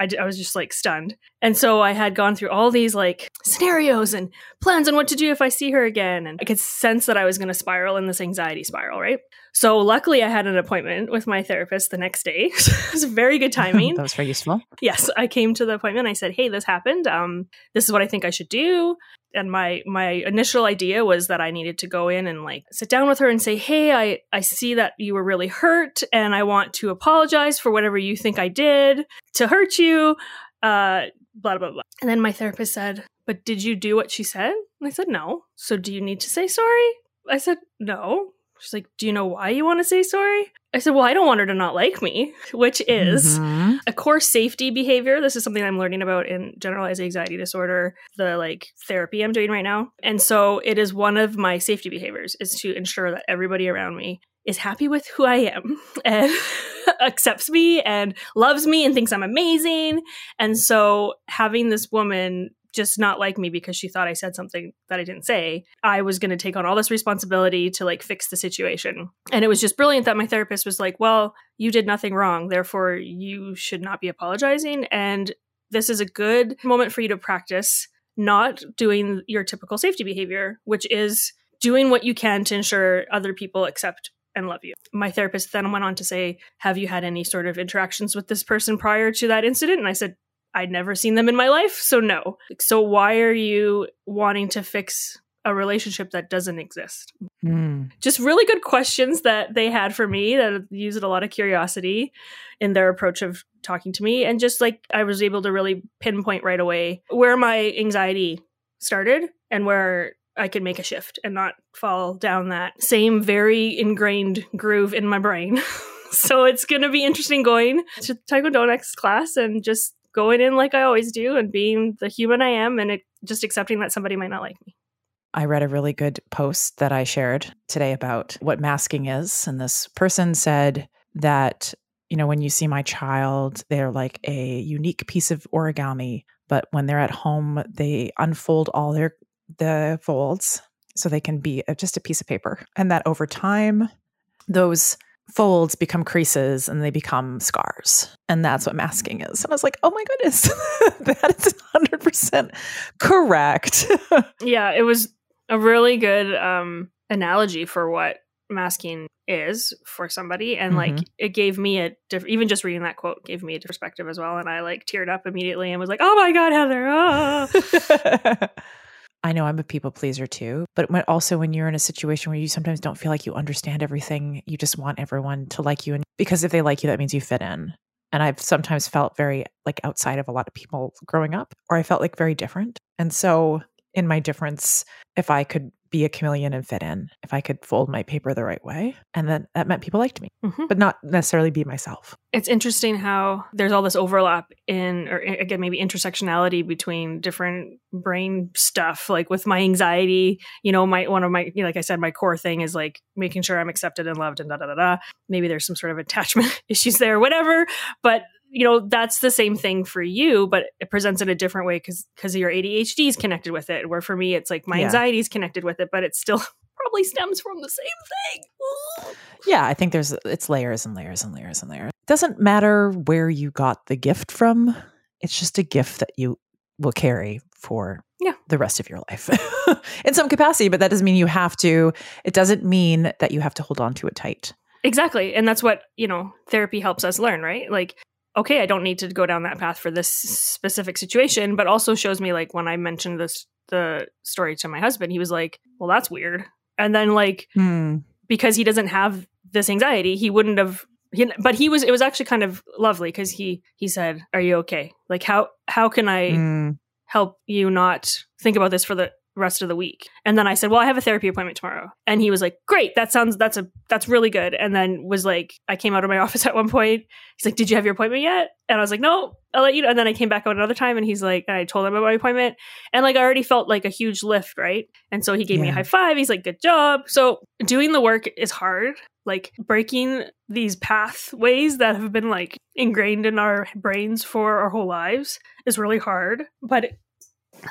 I, d- I was just like stunned. And so I had gone through all these like scenarios and plans on what to do if I see her again. And I could sense that I was going to spiral in this anxiety spiral, right? So luckily, I had an appointment with my therapist the next day. it was very good timing. that was very useful. yes, I came to the appointment. I said, "Hey, this happened. Um, this is what I think I should do." And my my initial idea was that I needed to go in and like sit down with her and say, "Hey, I I see that you were really hurt, and I want to apologize for whatever you think I did to hurt you." Uh, blah blah blah. And then my therapist said, "But did you do what she said?" And I said, "No." So do you need to say sorry? I said, "No." She's like, Do you know why you want to say sorry? I said, Well, I don't want her to not like me, which is Mhm. a core safety behavior. This is something I'm learning about in generalized anxiety disorder, the like therapy I'm doing right now. And so it is one of my safety behaviors is to ensure that everybody around me is happy with who I am and accepts me and loves me and thinks I'm amazing. And so having this woman just not like me because she thought I said something that I didn't say, I was going to take on all this responsibility to like fix the situation. And it was just brilliant that my therapist was like, well, you did nothing wrong. Therefore, you should not be apologizing. And this is a good moment for you to practice not doing your typical safety behavior, which is doing what you can to ensure other people accept and love you. My therapist then went on to say, Have you had any sort of interactions with this person prior to that incident? And I said, I'd never seen them in my life, so no. So why are you wanting to fix a relationship that doesn't exist? Mm. Just really good questions that they had for me that used a lot of curiosity in their approach of talking to me. And just like I was able to really pinpoint right away where my anxiety started and where I could make a shift and not fall down that same very ingrained groove in my brain so it's going to be interesting going to Taekwondo next class and just going in like I always do and being the human I am and it, just accepting that somebody might not like me. I read a really good post that I shared today about what masking is. And this person said that, you know, when you see my child, they're like a unique piece of origami, but when they're at home, they unfold all their the folds so they can be just a piece of paper. And that over time, those folds become creases and they become scars. And that's what masking is. And I was like, oh my goodness, that is 100% correct. yeah, it was a really good um, analogy for what masking is for somebody and mm-hmm. like it gave me a diff- even just reading that quote gave me a perspective as well and i like teared up immediately and was like oh my god heather ah. I know I'm a people pleaser too, but also when you're in a situation where you sometimes don't feel like you understand everything, you just want everyone to like you. And because if they like you, that means you fit in. And I've sometimes felt very like outside of a lot of people growing up, or I felt like very different. And so in my difference, if I could be a chameleon and fit in if I could fold my paper the right way. And then that meant people liked me, mm-hmm. but not necessarily be myself. It's interesting how there's all this overlap in, or again, maybe intersectionality between different brain stuff. Like with my anxiety, you know, my, one of my, you know, like I said, my core thing is like making sure I'm accepted and loved and da da da da. Maybe there's some sort of attachment issues there, whatever. But you know that's the same thing for you but it presents in a different way because because your adhd is connected with it where for me it's like my yeah. anxiety is connected with it but it still probably stems from the same thing yeah i think there's it's layers and layers and layers and layers it doesn't matter where you got the gift from it's just a gift that you will carry for yeah. the rest of your life in some capacity but that doesn't mean you have to it doesn't mean that you have to hold on to it tight Exactly. And that's what, you know, therapy helps us learn, right? Like okay, I don't need to go down that path for this specific situation, but also shows me like when I mentioned this the story to my husband, he was like, "Well, that's weird." And then like hmm. because he doesn't have this anxiety, he wouldn't have he, but he was it was actually kind of lovely cuz he he said, "Are you okay? Like how how can I hmm. help you not think about this for the rest of the week. And then I said, "Well, I have a therapy appointment tomorrow." And he was like, "Great, that sounds that's a that's really good." And then was like, I came out of my office at one point. He's like, "Did you have your appointment yet?" And I was like, "No, I'll let you know." And then I came back out another time, and he's like, and I told him about my appointment, and like I already felt like a huge lift, right? And so he gave yeah. me a high five. He's like, "Good job." So doing the work is hard. Like breaking these pathways that have been like ingrained in our brains for our whole lives is really hard, but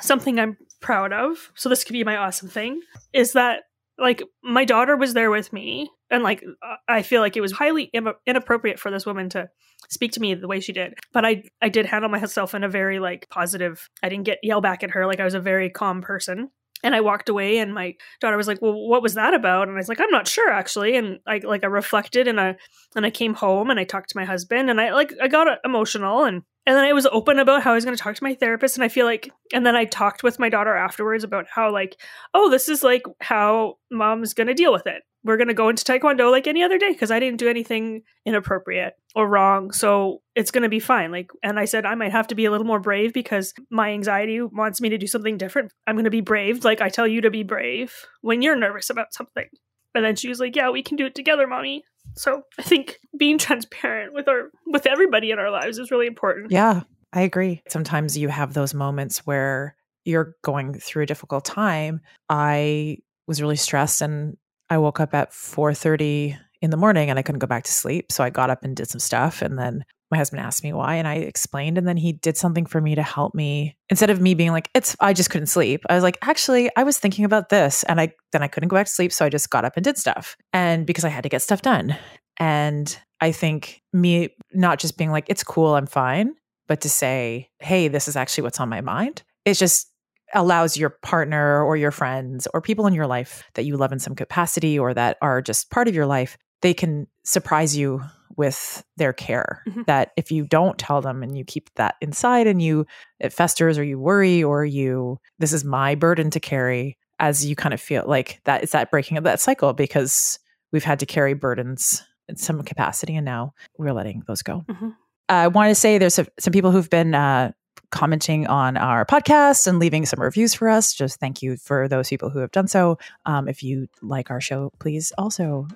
something I'm proud of, so this could be my awesome thing, is that like my daughter was there with me and like I feel like it was highly Im- inappropriate for this woman to speak to me the way she did. But I I did handle myself in a very like positive. I didn't get yell back at her like I was a very calm person. And I walked away and my daughter was like, "Well, what was that about?" And I was like, "I'm not sure actually." And I like I reflected and I and I came home and I talked to my husband and I like I got emotional and and then I was open about how I was going to talk to my therapist. And I feel like, and then I talked with my daughter afterwards about how, like, oh, this is like how mom's going to deal with it. We're going to go into Taekwondo like any other day because I didn't do anything inappropriate or wrong. So it's going to be fine. Like, and I said, I might have to be a little more brave because my anxiety wants me to do something different. I'm going to be brave. Like, I tell you to be brave when you're nervous about something. And then she was like, yeah, we can do it together, mommy. So I think being transparent with our with everybody in our lives is really important. Yeah, I agree. Sometimes you have those moments where you're going through a difficult time. I was really stressed and I woke up at 4:30 in the morning and I couldn't go back to sleep. So I got up and did some stuff and then my husband asked me why and I explained and then he did something for me to help me instead of me being like it's I just couldn't sleep. I was like actually I was thinking about this and I then I couldn't go back to sleep so I just got up and did stuff. And because I had to get stuff done. And I think me not just being like it's cool I'm fine, but to say hey this is actually what's on my mind. It just allows your partner or your friends or people in your life that you love in some capacity or that are just part of your life they can surprise you with their care mm-hmm. that if you don't tell them and you keep that inside and you it festers or you worry or you this is my burden to carry as you kind of feel like that it's that breaking of that cycle because we've had to carry burdens in some capacity and now we're letting those go mm-hmm. i want to say there's some people who've been uh, commenting on our podcast and leaving some reviews for us just thank you for those people who have done so um, if you like our show please also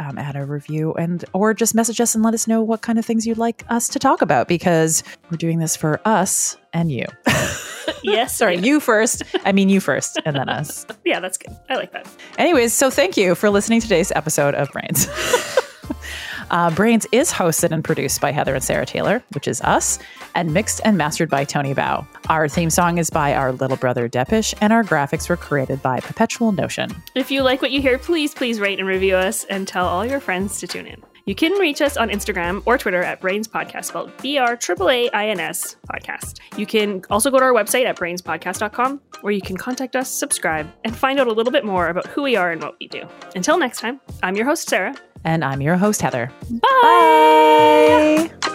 um, add a review, and or just message us and let us know what kind of things you'd like us to talk about because we're doing this for us and you. yes. Sorry, yeah. you first. I mean, you first, and then us. Yeah, that's good. I like that. Anyways, so thank you for listening to today's episode of Brains. Uh, Brains is hosted and produced by Heather and Sarah Taylor, which is us, and mixed and mastered by Tony Bao. Our theme song is by our little brother Deppisch, and our graphics were created by Perpetual Notion. If you like what you hear, please, please rate and review us and tell all your friends to tune in. You can reach us on Instagram or Twitter at Brains Podcast, spelled B R A A I N S podcast. You can also go to our website at braaainspodcast.com, where you can contact us, subscribe, and find out a little bit more about who we are and what we do. Until next time, I'm your host, Sarah. And I'm your host, Heather. Bye. Bye.